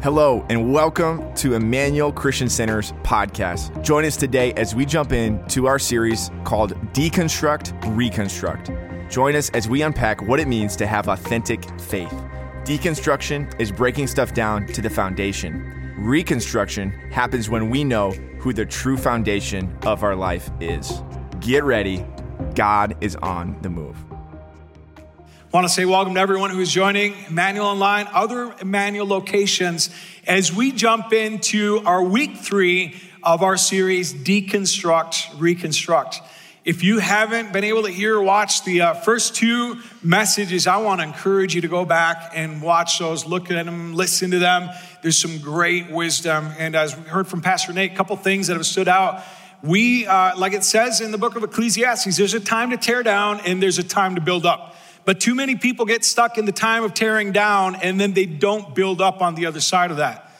Hello, and welcome to Emmanuel Christian Center's podcast. Join us today as we jump into our series called Deconstruct, Reconstruct. Join us as we unpack what it means to have authentic faith. Deconstruction is breaking stuff down to the foundation. Reconstruction happens when we know who the true foundation of our life is. Get ready, God is on the move. Want to say welcome to everyone who is joining Emmanuel Online, other Emmanuel locations, as we jump into our week three of our series, Deconstruct, Reconstruct. If you haven't been able to hear or watch the uh, first two messages, I want to encourage you to go back and watch those, look at them, listen to them. There's some great wisdom. And as we heard from Pastor Nate, a couple things that have stood out. We, uh, like it says in the book of Ecclesiastes, there's a time to tear down and there's a time to build up. But too many people get stuck in the time of tearing down and then they don't build up on the other side of that.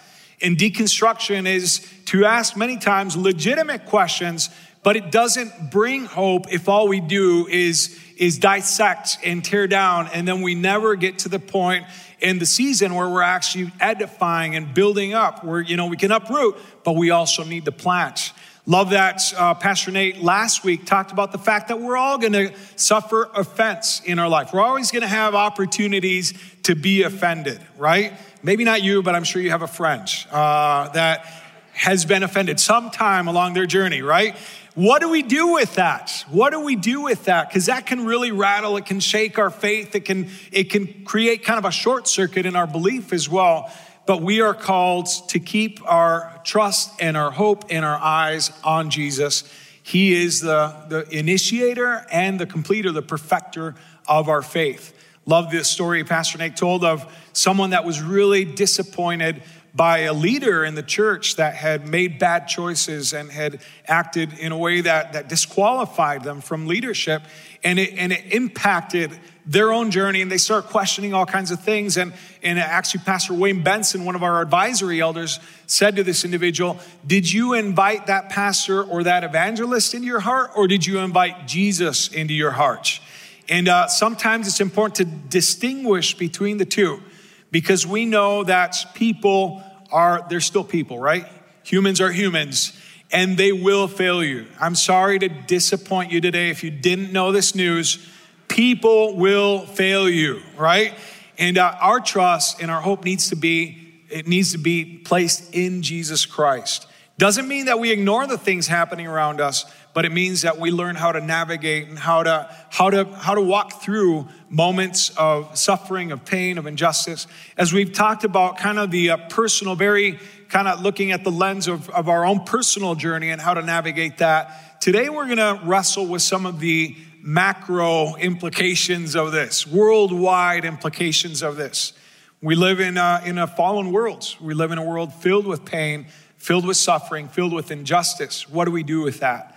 And deconstruction is to ask many times legitimate questions, but it doesn't bring hope if all we do is, is dissect and tear down. And then we never get to the point in the season where we're actually edifying and building up, where, you know, we can uproot, but we also need to plant. Love that uh, Pastor Nate last week talked about the fact that we're all going to suffer offense in our life. We're always going to have opportunities to be offended, right? Maybe not you, but I'm sure you have a friend uh, that has been offended sometime along their journey, right? What do we do with that? What do we do with that? Because that can really rattle. It can shake our faith. It can it can create kind of a short circuit in our belief as well but we are called to keep our trust and our hope and our eyes on Jesus. He is the, the initiator and the completer, the perfecter of our faith. Love this story Pastor Nate told of someone that was really disappointed by a leader in the church that had made bad choices and had acted in a way that, that disqualified them from leadership. And it, and it impacted their own journey and they start questioning all kinds of things. And, and actually, Pastor Wayne Benson, one of our advisory elders, said to this individual, Did you invite that pastor or that evangelist into your heart, or did you invite Jesus into your heart? And uh, sometimes it's important to distinguish between the two because we know that people are, they're still people, right? Humans are humans and they will fail you. I'm sorry to disappoint you today if you didn't know this news people will fail you, right? And uh, our trust and our hope needs to be it needs to be placed in Jesus Christ. Doesn't mean that we ignore the things happening around us, but it means that we learn how to navigate and how to how to how to walk through moments of suffering, of pain, of injustice. As we've talked about kind of the uh, personal, very kind of looking at the lens of, of our own personal journey and how to navigate that. Today we're gonna wrestle with some of the macro implications of this, worldwide implications of this. We live in a, in a fallen world. We live in a world filled with pain, filled with suffering, filled with injustice. What do we do with that?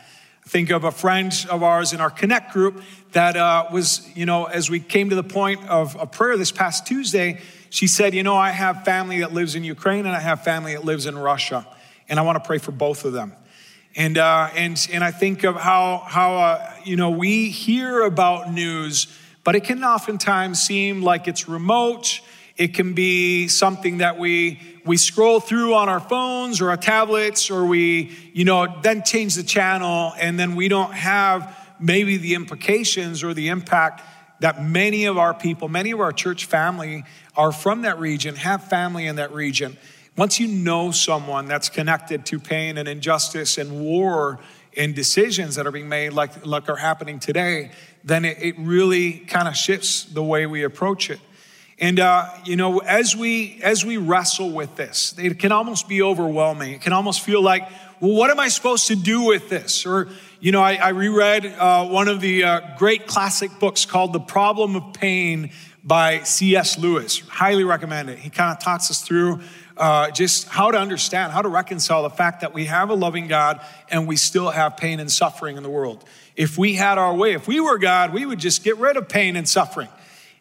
think of a friend of ours in our Connect group that uh, was, you know, as we came to the point of a prayer this past Tuesday, she said, You know, I have family that lives in Ukraine and I have family that lives in Russia, and I want to pray for both of them. And, uh, and, and I think of how, how uh, you know, we hear about news, but it can oftentimes seem like it's remote. It can be something that we, we scroll through on our phones or our tablets, or we, you know, then change the channel, and then we don't have maybe the implications or the impact that many of our people, many of our church family are from that region, have family in that region. Once you know someone that's connected to pain and injustice and war and decisions that are being made like, like are happening today, then it, it really kind of shifts the way we approach it. And uh, you know, as we as we wrestle with this, it can almost be overwhelming. It can almost feel like, well, what am I supposed to do with this? Or you know, I, I reread uh, one of the uh, great classic books called "The Problem of Pain" by C.S. Lewis. Highly recommend it. He kind of talks us through uh, just how to understand, how to reconcile the fact that we have a loving God and we still have pain and suffering in the world. If we had our way, if we were God, we would just get rid of pain and suffering.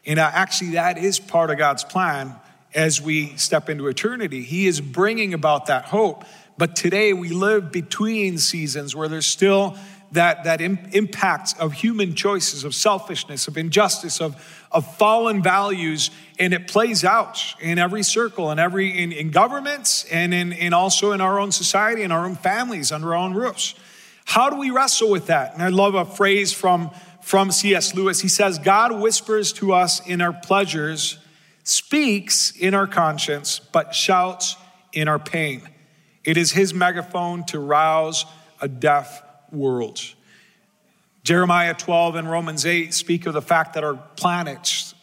And uh, actually, that is part of God's plan as we step into eternity. He is bringing about that hope. But today we live between seasons where there's still that, that Im- impact of human choices, of selfishness, of injustice, of, of fallen values, and it plays out in every circle, in every in, in governments, and in, in also in our own society, in our own families, under our own roofs. How do we wrestle with that? And I love a phrase from, from C.S. Lewis. He says, God whispers to us in our pleasures, speaks in our conscience, but shouts in our pain. It is his megaphone to rouse a deaf world. Jeremiah 12 and Romans 8 speak of the fact that our planet,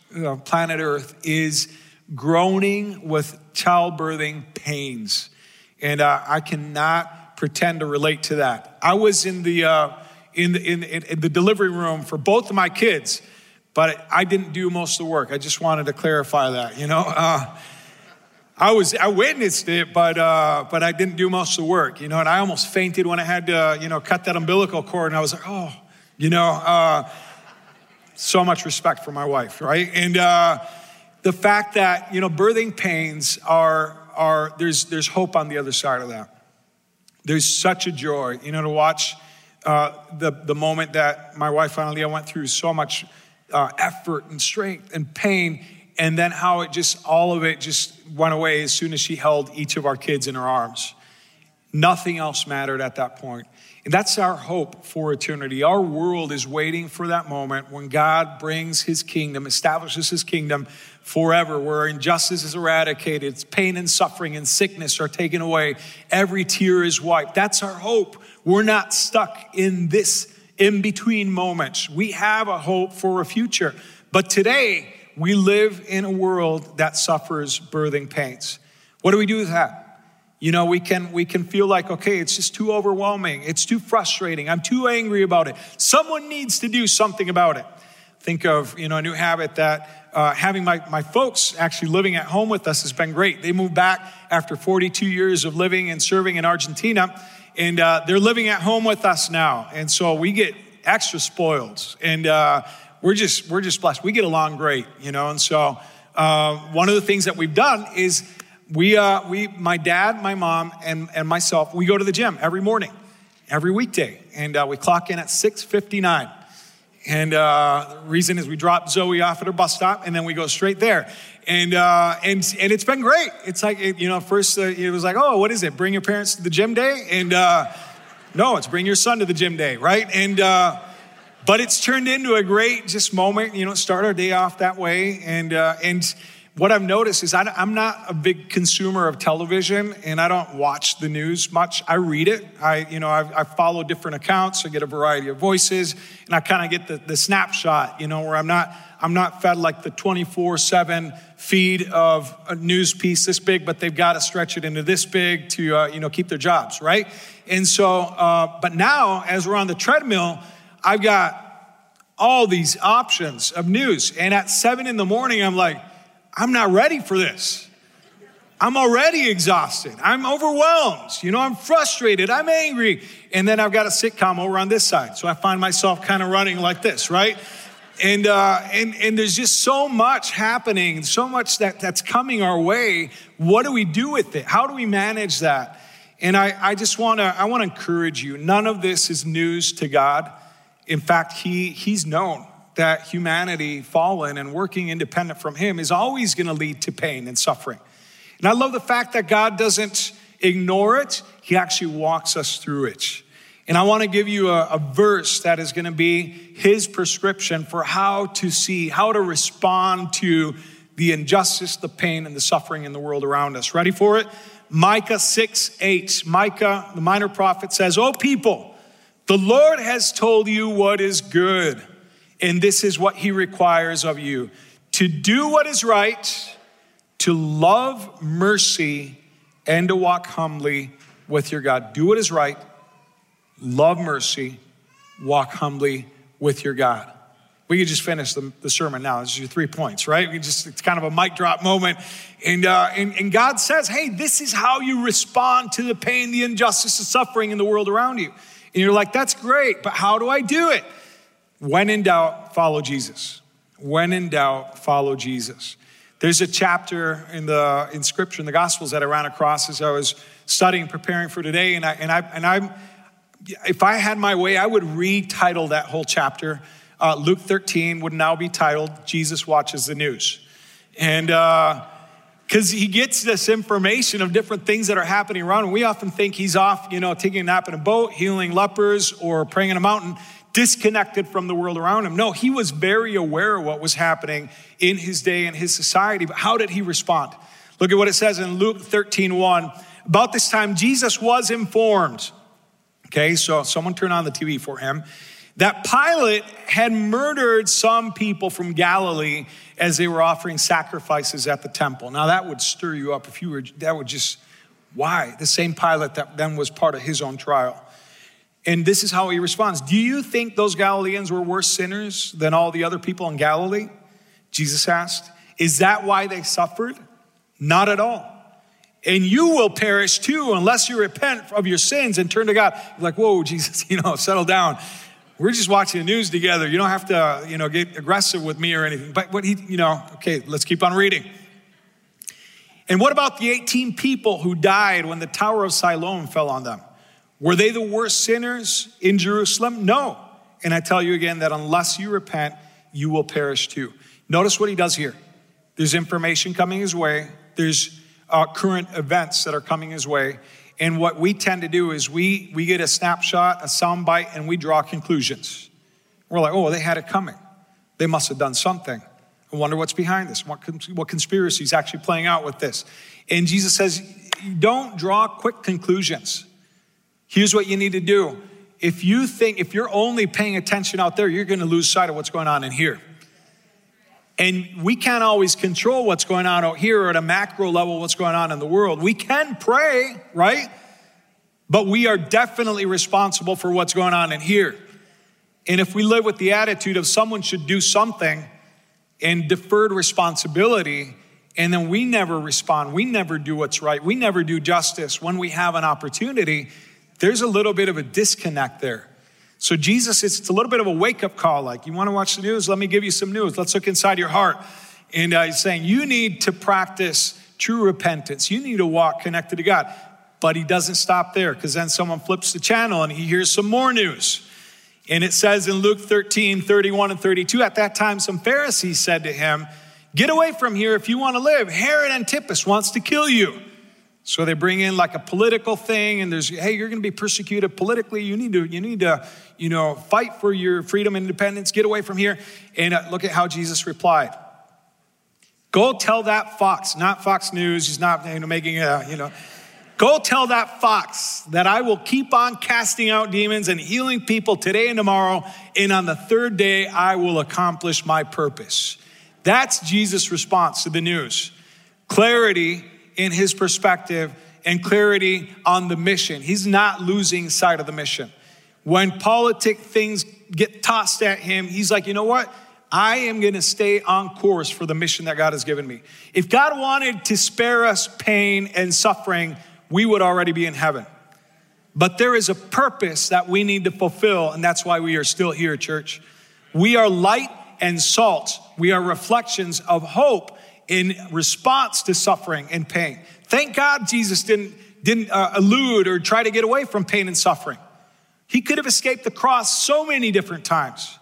planet Earth, is groaning with childbirthing pains. And uh, I cannot pretend to relate to that. I was in the, uh, in, the in, in, the delivery room for both of my kids, but I didn't do most of the work. I just wanted to clarify that, you know. Uh, I was I witnessed it, but uh, but I didn't do most of the work, you know. And I almost fainted when I had to, you know, cut that umbilical cord. And I was like, oh, you know, uh, so much respect for my wife, right? And uh, the fact that you know, birthing pains are are there's there's hope on the other side of that. There's such a joy, you know, to watch uh, the the moment that my wife finally I went through so much uh, effort and strength and pain and then how it just, all of it just went away as soon as she held each of our kids in her arms. Nothing else mattered at that point. And that's our hope for eternity. Our world is waiting for that moment when God brings his kingdom, establishes his kingdom forever, where injustice is eradicated, pain and suffering and sickness are taken away, every tear is wiped. That's our hope. We're not stuck in this in between moments. We have a hope for a future. But today, we live in a world that suffers birthing pains. What do we do with that? You know, we can we can feel like, okay, it's just too overwhelming. It's too frustrating. I'm too angry about it. Someone needs to do something about it. Think of, you know, a new habit that uh, having my, my folks actually living at home with us has been great. They moved back after 42 years of living and serving in Argentina, and uh, they're living at home with us now. And so we get extra spoiled. And uh, we're just we're just blessed. We get along great, you know. And so uh, one of the things that we've done is we uh, we my dad, my mom, and and myself we go to the gym every morning, every weekday, and uh, we clock in at six fifty nine. And uh, the reason is we drop Zoe off at her bus stop, and then we go straight there. And uh, and and it's been great. It's like it, you know, first uh, it was like, oh, what is it? Bring your parents to the gym day, and uh, no, it's bring your son to the gym day, right? And uh, but it's turned into a great just moment, you know, start our day off that way. And, uh, and what I've noticed is I, am not a big consumer of television and I don't watch the news much. I read it. I, you know, I, I follow different accounts. I get a variety of voices and I kind of get the, the snapshot, you know, where I'm not, I'm not fed like the 24 seven feed of a news piece this big, but they've got to stretch it into this big to, uh, you know, keep their jobs, right? And so, uh, but now as we're on the treadmill, I've got all these options of news. And at seven in the morning, I'm like, I'm not ready for this. I'm already exhausted. I'm overwhelmed. You know, I'm frustrated. I'm angry. And then I've got a sitcom over on this side. So I find myself kind of running like this, right? And, uh, and, and there's just so much happening, so much that, that's coming our way. What do we do with it? How do we manage that? And I, I just want to I want to encourage you. None of this is news to God. In fact, he, he's known that humanity, fallen and working independent from him, is always going to lead to pain and suffering. And I love the fact that God doesn't ignore it, He actually walks us through it. And I want to give you a, a verse that is going to be His prescription for how to see, how to respond to the injustice, the pain, and the suffering in the world around us. Ready for it? Micah 6 8. Micah, the minor prophet, says, Oh, people, the Lord has told you what is good, and this is what he requires of you to do what is right, to love mercy, and to walk humbly with your God. Do what is right, love mercy, walk humbly with your God. We could just finish the, the sermon now. Is your three points, right? We just it's kind of a mic drop moment, and, uh, and and God says, "Hey, this is how you respond to the pain, the injustice, the suffering in the world around you." And you're like, that's great, but how do I do it? When in doubt, follow Jesus. When in doubt, follow Jesus. There's a chapter in the in scripture in the gospels that I ran across as I was studying preparing for today and I and I and I'm if I had my way, I would retitle that whole chapter. Uh, Luke 13 would now be titled Jesus Watches the News. And, uh, because he gets this information of different things that are happening around him. We often think he's off, you know, taking a nap in a boat, healing lepers, or praying in a mountain, disconnected from the world around him. No, he was very aware of what was happening in his day and his society. But how did he respond? Look at what it says in Luke 13 1. About this time, Jesus was informed. Okay, so someone turn on the TV for him. That Pilate had murdered some people from Galilee as they were offering sacrifices at the temple. Now, that would stir you up if you were, that would just, why? The same Pilate that then was part of his own trial. And this is how he responds Do you think those Galileans were worse sinners than all the other people in Galilee? Jesus asked. Is that why they suffered? Not at all. And you will perish too unless you repent of your sins and turn to God. Like, whoa, Jesus, you know, settle down. We're just watching the news together. You don't have to, you know, get aggressive with me or anything. But what he, you know, okay, let's keep on reading. And what about the 18 people who died when the Tower of Siloam fell on them? Were they the worst sinners in Jerusalem? No. And I tell you again that unless you repent, you will perish too. Notice what he does here. There's information coming his way, there's uh, current events that are coming his way. And what we tend to do is we, we get a snapshot, a soundbite, and we draw conclusions. We're like, oh, they had it coming. They must have done something. I wonder what's behind this. What, what conspiracy is actually playing out with this? And Jesus says, don't draw quick conclusions. Here's what you need to do. If you think, if you're only paying attention out there, you're going to lose sight of what's going on in here. And we can't always control what's going on out here or at a macro level, what's going on in the world. We can pray, right? But we are definitely responsible for what's going on in here. And if we live with the attitude of someone should do something and deferred responsibility, and then we never respond, we never do what's right, we never do justice when we have an opportunity, there's a little bit of a disconnect there. So, Jesus, it's a little bit of a wake up call. Like, you want to watch the news? Let me give you some news. Let's look inside your heart. And uh, he's saying, you need to practice true repentance. You need to walk connected to God. But he doesn't stop there because then someone flips the channel and he hears some more news. And it says in Luke 13, 31 and 32, at that time, some Pharisees said to him, Get away from here if you want to live. Herod Antipas wants to kill you. So they bring in like a political thing, and there's, hey, you're going to be persecuted politically. You need to, you need to, you know, fight for your freedom and independence. Get away from here. And uh, look at how Jesus replied. Go tell that fox, not Fox News. He's not you know, making a, you know. Go tell that fox that I will keep on casting out demons and healing people today and tomorrow, and on the third day I will accomplish my purpose. That's Jesus' response to the news. Clarity in his perspective and clarity on the mission. He's not losing sight of the mission. When politic things get tossed at him, he's like, you know what? I am going to stay on course for the mission that God has given me. If God wanted to spare us pain and suffering, we would already be in heaven. But there is a purpose that we need to fulfill, and that's why we are still here, church. We are light and salt. We are reflections of hope in response to suffering and pain. Thank God Jesus didn't, didn't uh, elude or try to get away from pain and suffering. He could have escaped the cross so many different times.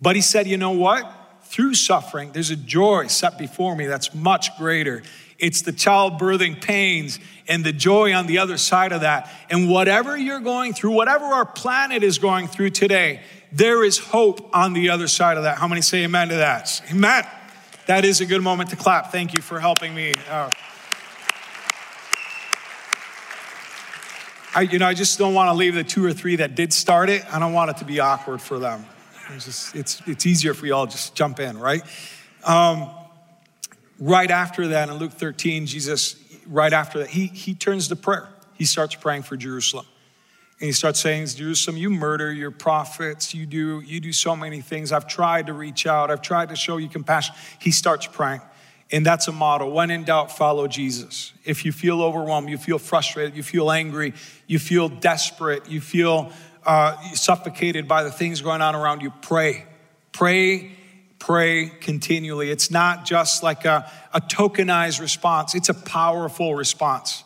But he said, you know what? Through suffering, there's a joy set before me that's much greater. It's the childbirthing pains and the joy on the other side of that. And whatever you're going through, whatever our planet is going through today, there is hope on the other side of that. How many say amen to that? Amen. That is a good moment to clap. Thank you for helping me. Uh, I, you know, I just don't want to leave the two or three that did start it. I don't want it to be awkward for them. It's, just, it's, it's easier if we all just jump in, right? Um, right after that, in Luke 13, Jesus, right after that, he, he turns to prayer. He starts praying for Jerusalem. And he starts saying, Jerusalem, you murder your prophets. You do, you do so many things. I've tried to reach out. I've tried to show you compassion. He starts praying. And that's a model. When in doubt, follow Jesus. If you feel overwhelmed, you feel frustrated, you feel angry, you feel desperate, you feel uh, suffocated by the things going on around you, pray. Pray, pray continually. It's not just like a, a tokenized response, it's a powerful response.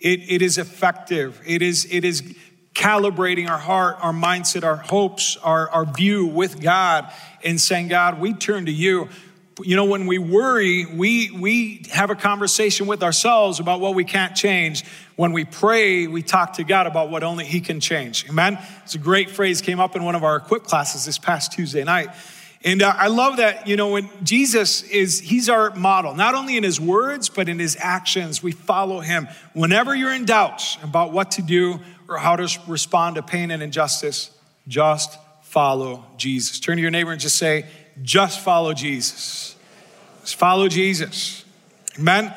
It, it is effective. It is, it is calibrating our heart, our mindset, our hopes, our, our view with God and saying, God, we turn to you. You know, when we worry, we, we have a conversation with ourselves about what we can't change. When we pray, we talk to God about what only He can change. Amen? It's a great phrase, came up in one of our equip classes this past Tuesday night. And I love that, you know, when Jesus is, he's our model, not only in his words, but in his actions. We follow him. Whenever you're in doubt about what to do or how to respond to pain and injustice, just follow Jesus. Turn to your neighbor and just say, just follow Jesus. Just follow Jesus. Amen.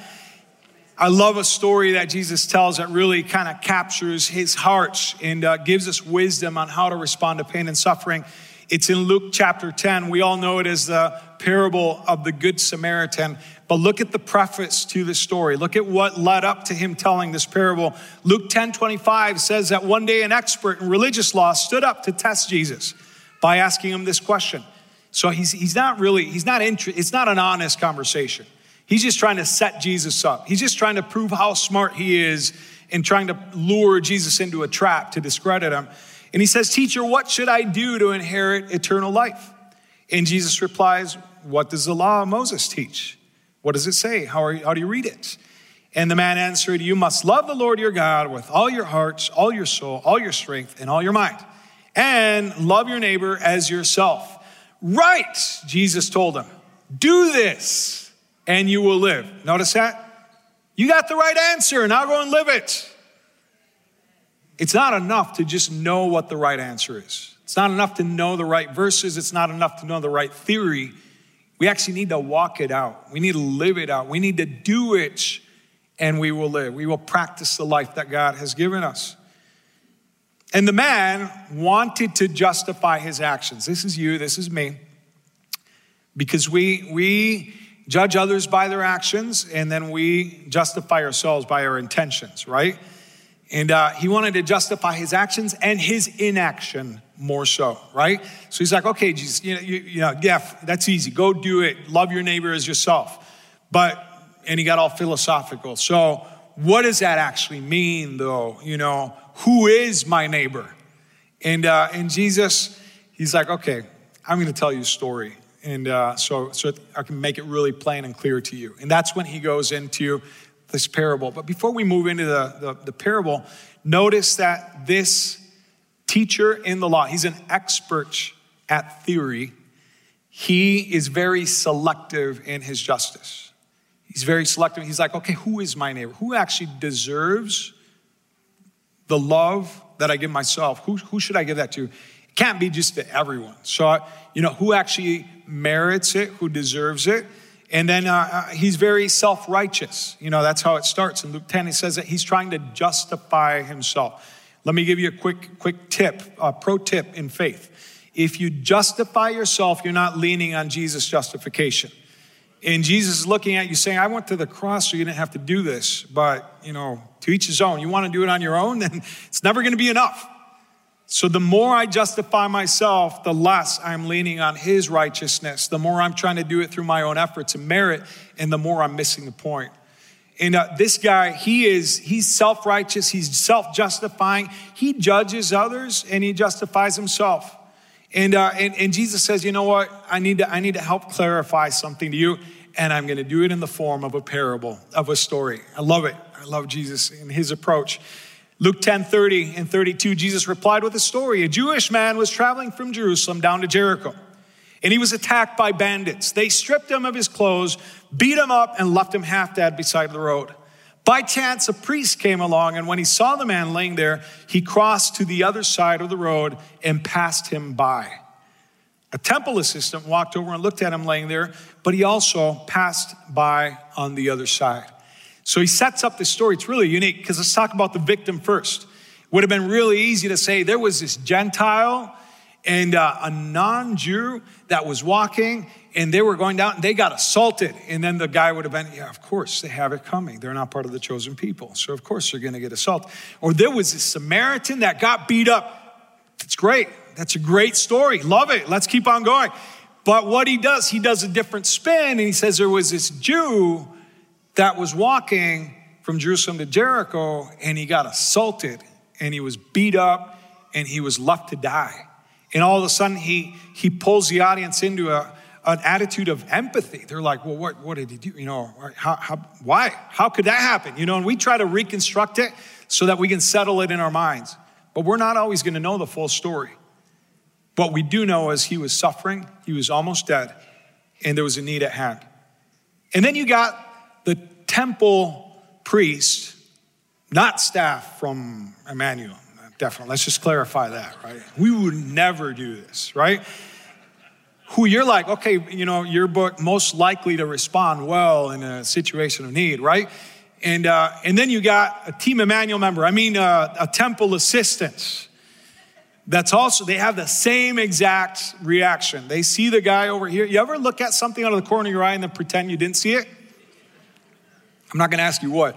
I love a story that Jesus tells that really kind of captures his heart and uh, gives us wisdom on how to respond to pain and suffering. It's in Luke chapter 10. We all know it as the parable of the Good Samaritan. But look at the preface to the story. Look at what led up to him telling this parable. Luke 10 25 says that one day an expert in religious law stood up to test Jesus by asking him this question. So he's, he's not really, he's not interested, it's not an honest conversation. He's just trying to set Jesus up. He's just trying to prove how smart he is and trying to lure Jesus into a trap to discredit him. And he says, Teacher, what should I do to inherit eternal life? And Jesus replies, What does the law of Moses teach? What does it say? How, you, how do you read it? And the man answered, You must love the Lord your God with all your heart, all your soul, all your strength, and all your mind, and love your neighbor as yourself. Right, Jesus told him. Do this, and you will live. Notice that? You got the right answer. Now go and live it. It's not enough to just know what the right answer is. It's not enough to know the right verses. It's not enough to know the right theory. We actually need to walk it out. We need to live it out. We need to do it, and we will live. We will practice the life that God has given us. And the man wanted to justify his actions. This is you, this is me. Because we, we judge others by their actions, and then we justify ourselves by our intentions, right? And uh, he wanted to justify his actions and his inaction more so, right? So he's like, okay, Jesus, you know, you, you know, yeah, that's easy. Go do it. Love your neighbor as yourself. But, and he got all philosophical. So, what does that actually mean, though? You know, who is my neighbor? And, uh, and Jesus, he's like, okay, I'm going to tell you a story. And uh, so, so I can make it really plain and clear to you. And that's when he goes into this parable. But before we move into the, the, the parable, notice that this teacher in the law, he's an expert at theory. He is very selective in his justice. He's very selective. He's like, okay, who is my neighbor? Who actually deserves the love that I give myself? Who, who should I give that to? It can't be just to everyone. So, you know, who actually merits it, who deserves it? And then uh, uh he's very self righteous. You know, that's how it starts. In Luke 10, he says that he's trying to justify himself. Let me give you a quick, quick tip, a pro tip in faith. If you justify yourself, you're not leaning on Jesus' justification. And Jesus is looking at you saying, I went to the cross so you didn't have to do this. But, you know, to each his own. You want to do it on your own, then it's never going to be enough. So the more I justify myself, the less I'm leaning on his righteousness. The more I'm trying to do it through my own efforts and merit, and the more I'm missing the point. And uh, this guy, he is, he's self-righteous, he's self-justifying. He judges others and he justifies himself. And, uh, and, and Jesus says, you know what? I need, to, I need to help clarify something to you, and I'm going to do it in the form of a parable, of a story. I love it. I love Jesus and his approach. Luke 10 30 and 32, Jesus replied with a story. A Jewish man was traveling from Jerusalem down to Jericho, and he was attacked by bandits. They stripped him of his clothes, beat him up, and left him half dead beside the road. By chance, a priest came along, and when he saw the man laying there, he crossed to the other side of the road and passed him by. A temple assistant walked over and looked at him laying there, but he also passed by on the other side. So he sets up this story. It's really unique because let's talk about the victim first. Would have been really easy to say there was this Gentile and uh, a non Jew that was walking and they were going down and they got assaulted. And then the guy would have been, yeah, of course, they have it coming. They're not part of the chosen people. So, of course, they're going to get assaulted. Or there was a Samaritan that got beat up. That's great. That's a great story. Love it. Let's keep on going. But what he does, he does a different spin and he says there was this Jew that was walking from Jerusalem to Jericho and he got assaulted and he was beat up and he was left to die. And all of a sudden, he, he pulls the audience into a, an attitude of empathy. They're like, well, what, what did he do? You know, how, how, why? How could that happen? You know, and we try to reconstruct it so that we can settle it in our minds. But we're not always going to know the full story. What we do know is he was suffering, he was almost dead, and there was a need at hand. And then you got the temple priest, not staff from Emmanuel. Definitely. Let's just clarify that, right? We would never do this, right? Who you're like, okay, you know, your book most likely to respond well in a situation of need, right? And, uh, and then you got a Team Emmanuel member, I mean, uh, a temple assistant. That's also, they have the same exact reaction. They see the guy over here. You ever look at something out of the corner of your eye and then pretend you didn't see it? I'm not gonna ask you what.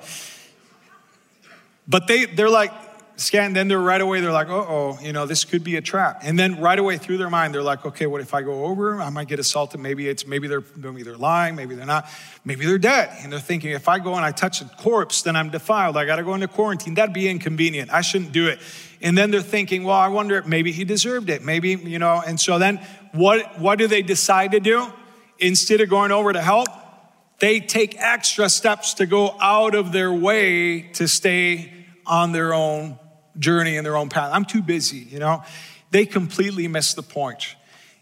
But they, they're like, scan, then they're right away, they're like, uh oh, you know, this could be a trap. And then right away through their mind, they're like, okay, what if I go over? I might get assaulted. Maybe it's, maybe they're, maybe they're lying, maybe they're not, maybe they're dead. And they're thinking, if I go and I touch a corpse, then I'm defiled. I got to go into quarantine. That'd be inconvenient. I shouldn't do it. And then they're thinking, well, I wonder, maybe he deserved it. Maybe, you know, and so then what, what do they decide to do? Instead of going over to help, they take extra steps to go out of their way to stay on their own journey and their own path. I'm too busy, you know. They completely miss the point.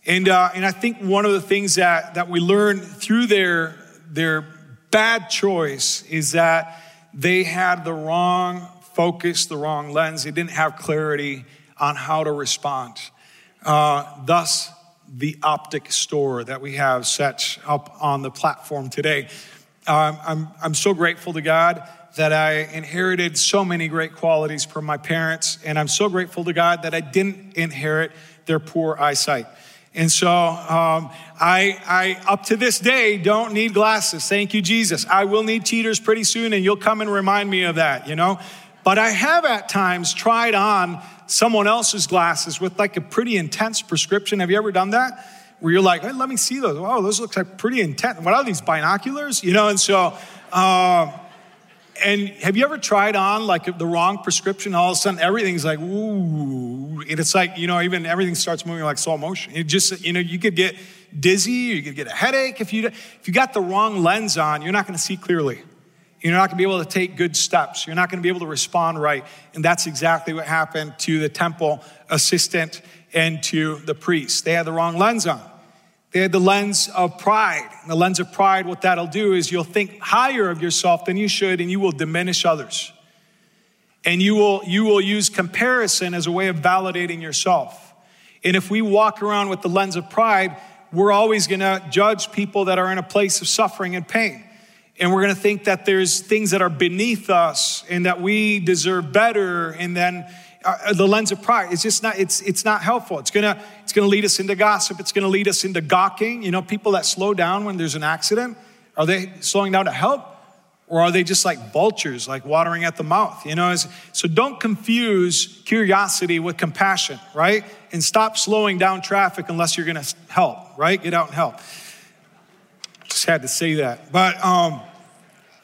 And, uh, and I think one of the things that, that we learn through their, their bad choice is that they had the wrong focus, the wrong lens. They didn't have clarity on how to respond. Uh, thus, the optic store that we have set up on the platform today. Um, I'm, I'm so grateful to God that I inherited so many great qualities from my parents, and I'm so grateful to God that I didn't inherit their poor eyesight. And so um, I, I, up to this day, don't need glasses. Thank you, Jesus. I will need cheaters pretty soon, and you'll come and remind me of that, you know? But I have at times tried on someone else's glasses with like a pretty intense prescription. Have you ever done that? Where you're like, hey, let me see those. Oh, those look like pretty intense. What are these binoculars? You know, and so, uh, and have you ever tried on like the wrong prescription? All of a sudden, everything's like, ooh. And it's like, you know, even everything starts moving like slow motion. It just, you know, you could get dizzy, you could get a headache. If you, if you got the wrong lens on, you're not going to see clearly. You're not going to be able to take good steps. You're not going to be able to respond right. And that's exactly what happened to the temple assistant and to the priest. They had the wrong lens on. They had the lens of pride. And the lens of pride, what that'll do is you'll think higher of yourself than you should, and you will diminish others. And you will, you will use comparison as a way of validating yourself. And if we walk around with the lens of pride, we're always gonna judge people that are in a place of suffering and pain. And we're gonna think that there's things that are beneath us and that we deserve better, and then uh, the lens of pride. It's just not, it's, it's not helpful. It's gonna, it's gonna lead us into gossip. It's gonna lead us into gawking. You know, people that slow down when there's an accident, are they slowing down to help? Or are they just like vultures, like watering at the mouth? You know, so don't confuse curiosity with compassion, right? And stop slowing down traffic unless you're gonna help, right? Get out and help. Just had to say that. But, um,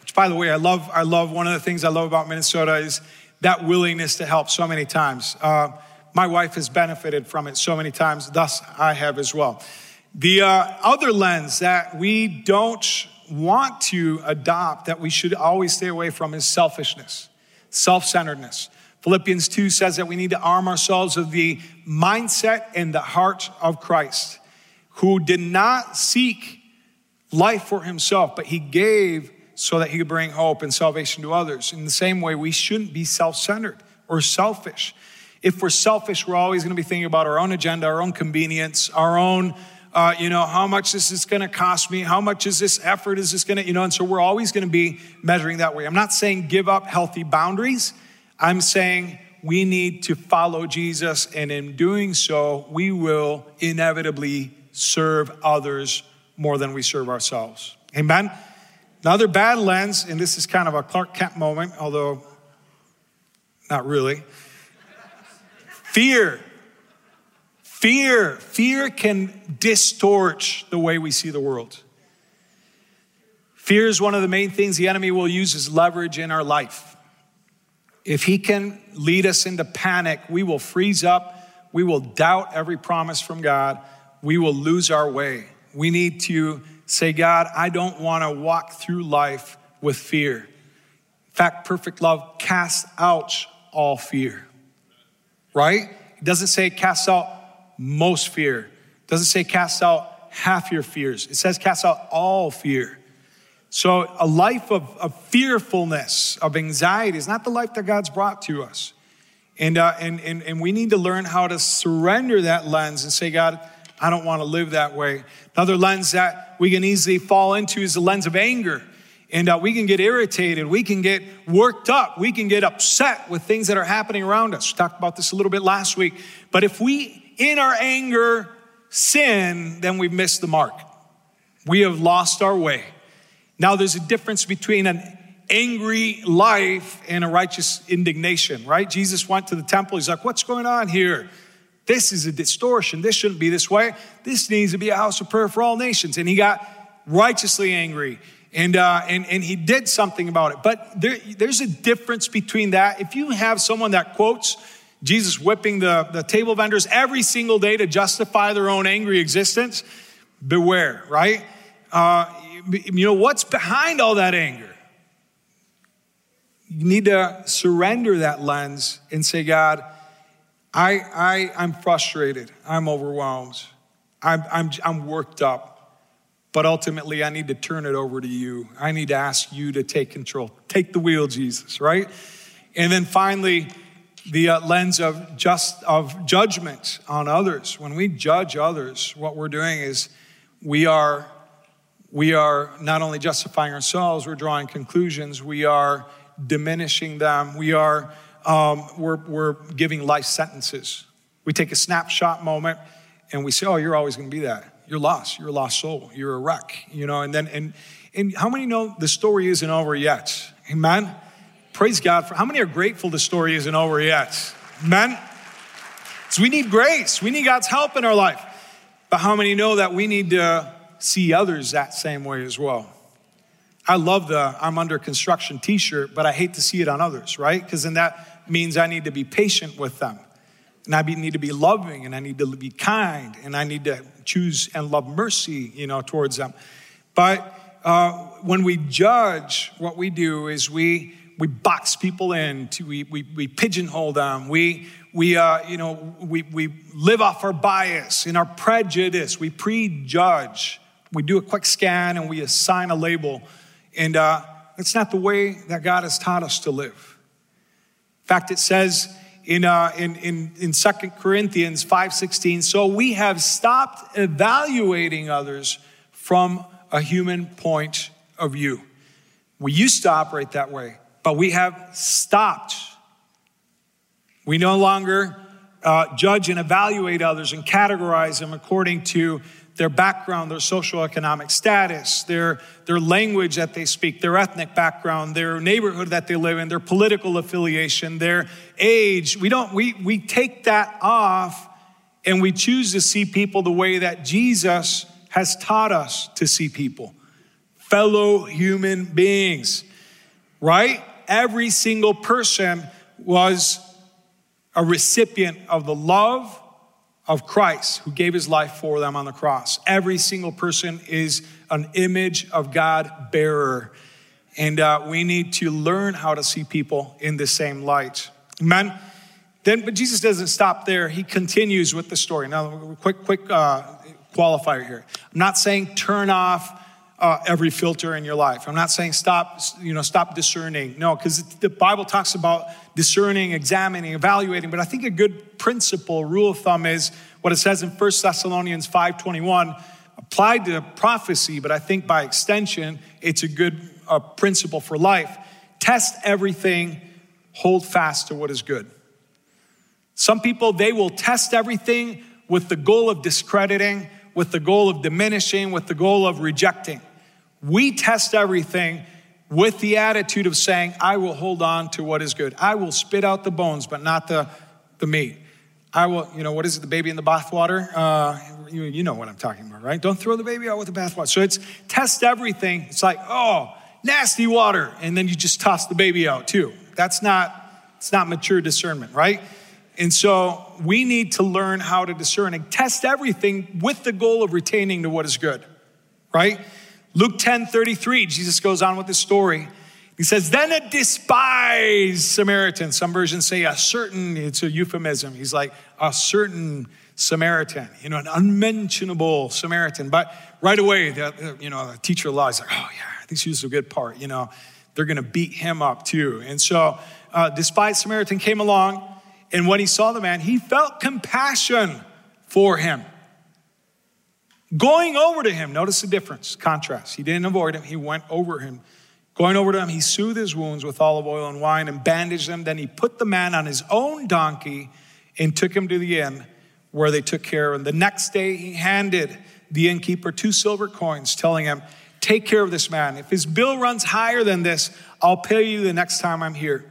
which by the way, I love, I love, one of the things I love about Minnesota is that willingness to help so many times. Uh, my wife has benefited from it so many times, thus I have as well. The uh, other lens that we don't want to adopt, that we should always stay away from, is selfishness, self centeredness. Philippians 2 says that we need to arm ourselves with the mindset and the heart of Christ, who did not seek life for himself, but he gave so that he could bring hope and salvation to others. In the same way, we shouldn't be self centered or selfish. If we're selfish, we're always going to be thinking about our own agenda, our own convenience, our own, uh, you know, how much is this going to cost me? How much is this effort? Is this going to, you know, and so we're always going to be measuring that way. I'm not saying give up healthy boundaries. I'm saying we need to follow Jesus, and in doing so, we will inevitably serve others more than we serve ourselves. Amen? Another bad lens, and this is kind of a Clark Kent moment, although not really. Fear. Fear. Fear can distort the way we see the world. Fear is one of the main things the enemy will use as leverage in our life. If he can lead us into panic, we will freeze up. We will doubt every promise from God. We will lose our way. We need to say, God, I don't want to walk through life with fear. In fact, perfect love casts out all fear, right? It doesn't say cast out most fear, it doesn't say cast out half your fears. It says cast out all fear. So, a life of, of fearfulness, of anxiety, is not the life that God's brought to us. And, uh, and, and, and we need to learn how to surrender that lens and say, God, I don't want to live that way. Another lens that we can easily fall into is the lens of anger. And uh, we can get irritated. We can get worked up. We can get upset with things that are happening around us. We talked about this a little bit last week. But if we, in our anger, sin, then we've missed the mark. We have lost our way. Now, there's a difference between an angry life and a righteous indignation, right? Jesus went to the temple. He's like, What's going on here? This is a distortion. This shouldn't be this way. This needs to be a house of prayer for all nations. And he got righteously angry. And, uh, and, and he did something about it. But there, there's a difference between that. If you have someone that quotes Jesus whipping the, the table vendors every single day to justify their own angry existence, beware, right? Uh, you know, what's behind all that anger? You need to surrender that lens and say, God, I, I, I'm frustrated. I'm overwhelmed. I'm, I'm, I'm worked up. But ultimately, I need to turn it over to you. I need to ask you to take control. Take the wheel, Jesus, right? And then finally, the uh, lens of just of judgment on others. When we judge others, what we're doing is we are we are not only justifying ourselves, we're drawing conclusions, we are diminishing them, we are um, we're, we're giving life sentences. We take a snapshot moment and we say, "Oh, you're always going to be that." you're lost. You're a lost soul. You're a wreck, you know. And then, and, and how many know the story isn't over yet? Amen. Praise God for how many are grateful the story isn't over yet? Amen. So we need grace. We need God's help in our life. But how many know that we need to see others that same way as well? I love the I'm under construction t shirt, but I hate to see it on others, right? Because then that means I need to be patient with them. And I need to be loving and I need to be kind and I need to choose and love mercy, you know, towards them. But uh, when we judge, what we do is we we box people in, to, we, we, we pigeonhole them, we, we, uh, you know, we, we live off our bias and our prejudice, we prejudge, we do a quick scan and we assign a label. And uh, that's not the way that God has taught us to live. In fact, it says in, uh, in, in, in 2 Corinthians 5.16, so we have stopped evaluating others from a human point of view. We used to operate that way, but we have stopped. We no longer uh, judge and evaluate others and categorize them according to their background, their socioeconomic status, their, their language that they speak, their ethnic background, their neighborhood that they live in, their political affiliation, their age. We don't, we, we take that off and we choose to see people the way that Jesus has taught us to see people fellow human beings, right? Every single person was a recipient of the love of Christ who gave his life for them on the cross. Every single person is an image of God bearer. And uh, we need to learn how to see people in the same light. Amen. Then, but Jesus doesn't stop there. He continues with the story. Now, quick, quick uh, qualifier here. I'm not saying turn off uh, every filter in your life. I'm not saying stop, you know, stop discerning. No, because the Bible talks about discerning, examining, evaluating. But I think a good principle, rule of thumb is what it says in 1 Thessalonians 5.21, applied to prophecy, but I think by extension, it's a good uh, principle for life. Test everything, hold fast to what is good. Some people, they will test everything with the goal of discrediting, with the goal of diminishing, with the goal of rejecting. We test everything with the attitude of saying, I will hold on to what is good. I will spit out the bones, but not the, the meat. I will, you know, what is it, the baby in the bathwater? Uh, you, you know what I'm talking about, right? Don't throw the baby out with the bathwater. So it's test everything. It's like, oh, nasty water. And then you just toss the baby out too. That's not, It's not mature discernment, right? And so we need to learn how to discern and test everything with the goal of retaining to what is good, right? Luke 10 33, Jesus goes on with the story. He says, Then a despised Samaritan, some versions say a certain, it's a euphemism. He's like, a certain Samaritan, you know, an unmentionable Samaritan. But right away, the, you know, the teacher of law is like, oh, yeah, this is a good part. You know, they're going to beat him up too. And so, uh, despised Samaritan came along, and when he saw the man, he felt compassion for him. Going over to him, notice the difference, contrast. He didn't avoid him, he went over him. Going over to him, he soothed his wounds with olive oil and wine and bandaged them. Then he put the man on his own donkey and took him to the inn where they took care of him. The next day, he handed the innkeeper two silver coins, telling him, Take care of this man. If his bill runs higher than this, I'll pay you the next time I'm here.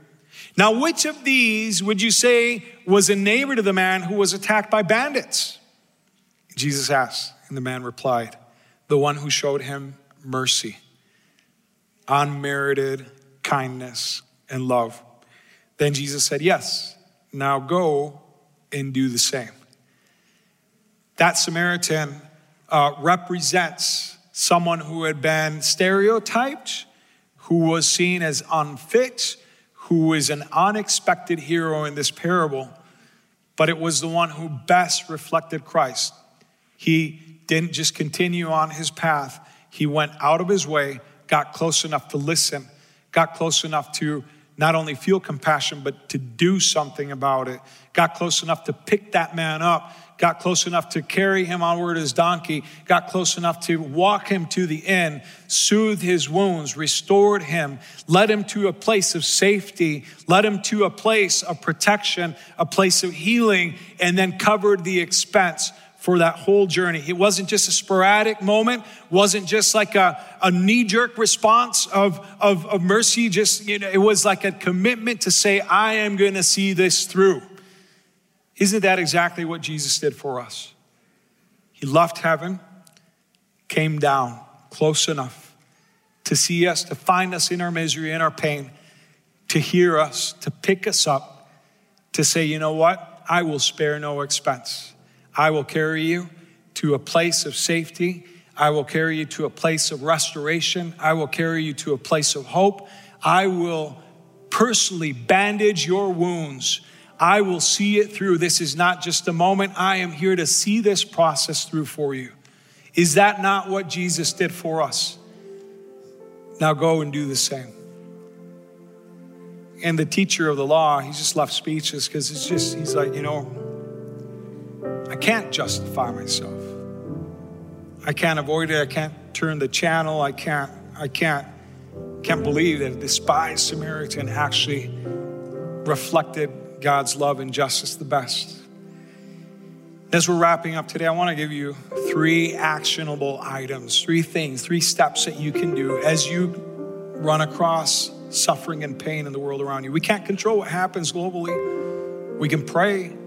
Now, which of these would you say was a neighbor to the man who was attacked by bandits? Jesus asked, and the man replied, The one who showed him mercy, unmerited kindness and love. Then Jesus said, Yes, now go and do the same. That Samaritan uh, represents someone who had been stereotyped, who was seen as unfit, who is an unexpected hero in this parable, but it was the one who best reflected Christ. He didn't just continue on his path, he went out of his way, got close enough to listen, got close enough to not only feel compassion, but to do something about it, got close enough to pick that man up, got close enough to carry him onward his donkey, got close enough to walk him to the inn, soothe his wounds, restored him, led him to a place of safety, led him to a place of protection, a place of healing, and then covered the expense for that whole journey. It wasn't just a sporadic moment, wasn't just like a, a knee-jerk response of, of, of mercy, just you know, it was like a commitment to say, I am gonna see this through. Isn't that exactly what Jesus did for us? He left heaven, came down close enough to see us, to find us in our misery, in our pain, to hear us, to pick us up, to say, you know what? I will spare no expense. I will carry you to a place of safety. I will carry you to a place of restoration. I will carry you to a place of hope. I will personally bandage your wounds I will see it through. This is not just a moment. I am here to see this process through for you. Is that not what Jesus did for us? Now go and do the same. And the teacher of the law, he just left speechless because it's just, he's like, you know, I can't justify myself. I can't avoid it. I can't turn the channel. I can't, I can't, can't believe that a despised Samaritan actually reflected God's love and justice the best. As we're wrapping up today, I want to give you three actionable items, three things, three steps that you can do as you run across suffering and pain in the world around you. We can't control what happens globally. We can pray,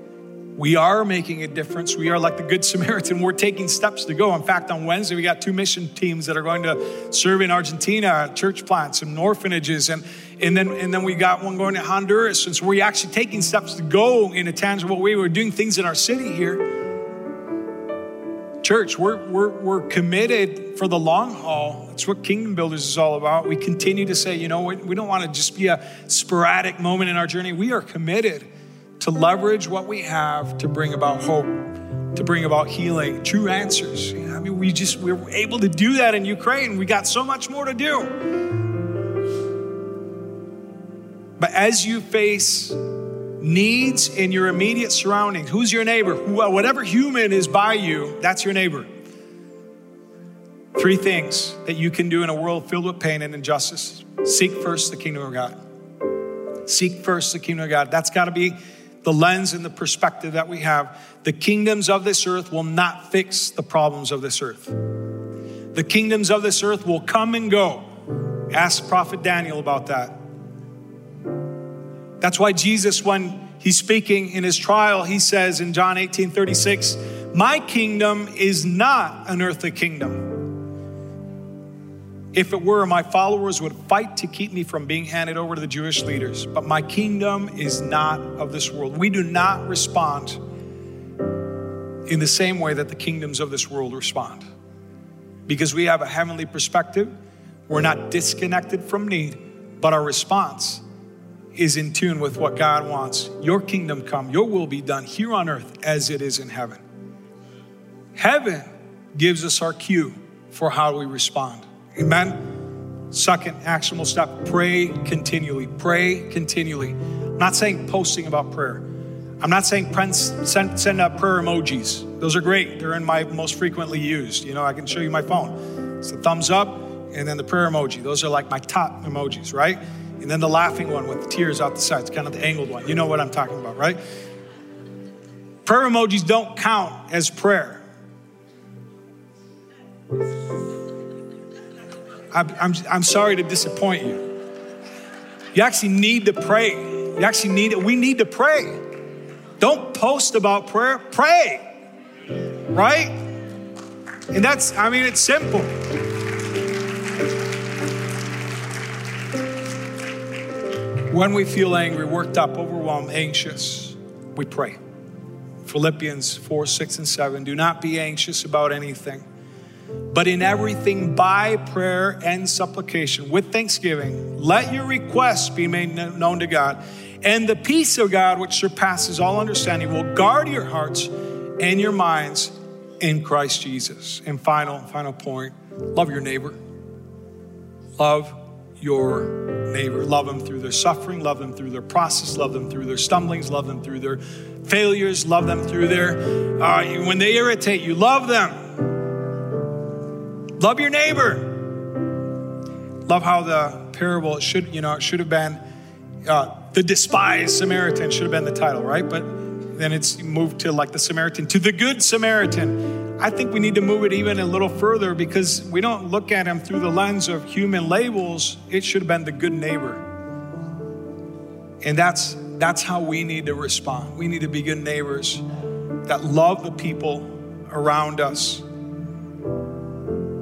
we are making a difference. We are like the Good Samaritan. We're taking steps to go. In fact, on Wednesday, we got two mission teams that are going to serve in Argentina, church plants and orphanages. And, and, then, and then we got one going to Honduras. And so we're actually taking steps to go in a tangible way. We're doing things in our city here. Church, we're, we're, we're committed for the long haul. That's what Kingdom Builders is all about. We continue to say, you know, we, we don't want to just be a sporadic moment in our journey. We are committed to leverage what we have to bring about hope, to bring about healing, true answers. I mean, we just we were able to do that in Ukraine. We got so much more to do. But as you face needs in your immediate surroundings, who's your neighbor? Whatever human is by you, that's your neighbor. Three things that you can do in a world filled with pain and injustice. Seek first the kingdom of God. Seek first the kingdom of God. That's got to be the lens and the perspective that we have, the kingdoms of this earth will not fix the problems of this earth. The kingdoms of this earth will come and go. Ask Prophet Daniel about that. That's why Jesus, when he's speaking in his trial, he says in John 18 36, My kingdom is not an earthly kingdom. If it were, my followers would fight to keep me from being handed over to the Jewish leaders. But my kingdom is not of this world. We do not respond in the same way that the kingdoms of this world respond. Because we have a heavenly perspective, we're not disconnected from need, but our response is in tune with what God wants. Your kingdom come, your will be done here on earth as it is in heaven. Heaven gives us our cue for how we respond. Amen. Second actionable step pray continually. Pray continually. I'm not saying posting about prayer. I'm not saying send, send out prayer emojis. Those are great. They're in my most frequently used. You know, I can show you my phone. It's the thumbs up and then the prayer emoji. Those are like my top emojis, right? And then the laughing one with the tears out the sides, kind of the angled one. You know what I'm talking about, right? Prayer emojis don't count as prayer. I'm, I'm, I'm sorry to disappoint you. You actually need to pray. You actually need it. We need to pray. Don't post about prayer, pray. Right? And that's, I mean, it's simple. When we feel angry, worked up, overwhelmed, anxious, we pray. Philippians 4, 6, and 7. Do not be anxious about anything but in everything by prayer and supplication with thanksgiving, let your requests be made known to God. And the peace of God, which surpasses all understanding, will guard your hearts and your minds in Christ Jesus. And final, final point love your neighbor. Love your neighbor. Love them through their suffering, love them through their process, love them through their stumblings, love them through their failures, love them through their, uh, when they irritate you, love them Love your neighbor. Love how the parable should, you know, it should have been uh, the despised Samaritan should have been the title, right? But then it's moved to like the Samaritan, to the good Samaritan. I think we need to move it even a little further because we don't look at him through the lens of human labels. It should have been the good neighbor. And that's that's how we need to respond. We need to be good neighbors that love the people around us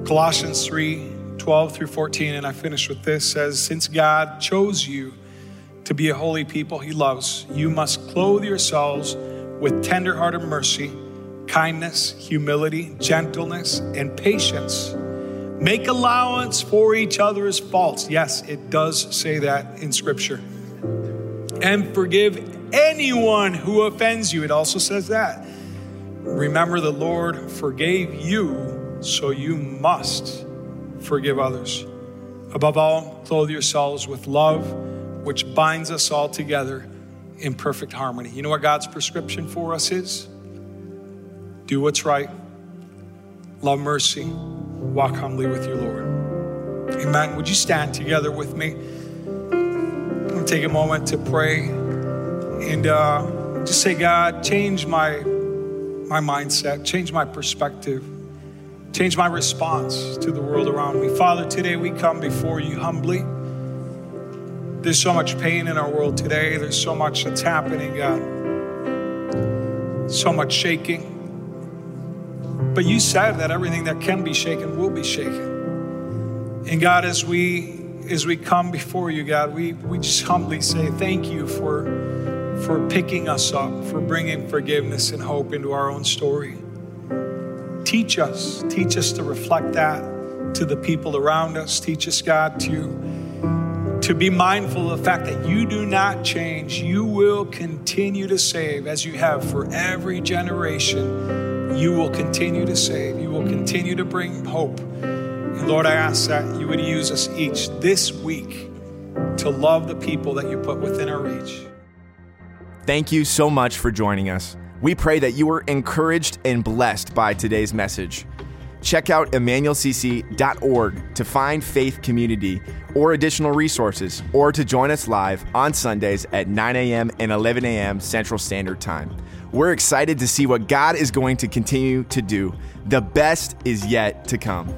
Colossians 3 12 through 14, and I finish with this says, Since God chose you to be a holy people he loves, you must clothe yourselves with tenderhearted mercy, kindness, humility, gentleness, and patience. Make allowance for each other's faults. Yes, it does say that in Scripture. And forgive anyone who offends you. It also says that. Remember, the Lord forgave you so you must forgive others. Above all, clothe yourselves with love, which binds us all together in perfect harmony. You know what God's prescription for us is? Do what's right, love mercy, walk humbly with your Lord. Amen. Would you stand together with me? I'm take a moment to pray and uh, just say, God, change my, my mindset, change my perspective. Change my response to the world around me. Father, today we come before you humbly. There's so much pain in our world today. There's so much that's happening, God. So much shaking. But you said that everything that can be shaken will be shaken. And God, as we as we come before you, God, we, we just humbly say thank you for, for picking us up, for bringing forgiveness and hope into our own story. Teach us. Teach us to reflect that to the people around us. Teach us, God, to, to be mindful of the fact that you do not change. You will continue to save as you have for every generation. You will continue to save. You will continue to bring hope. And Lord, I ask that you would use us each this week to love the people that you put within our reach. Thank you so much for joining us. We pray that you were encouraged and blessed by today's message. Check out emmanuelcc.org to find faith community or additional resources, or to join us live on Sundays at 9 a.m. and 11 a.m. Central Standard Time. We're excited to see what God is going to continue to do. The best is yet to come.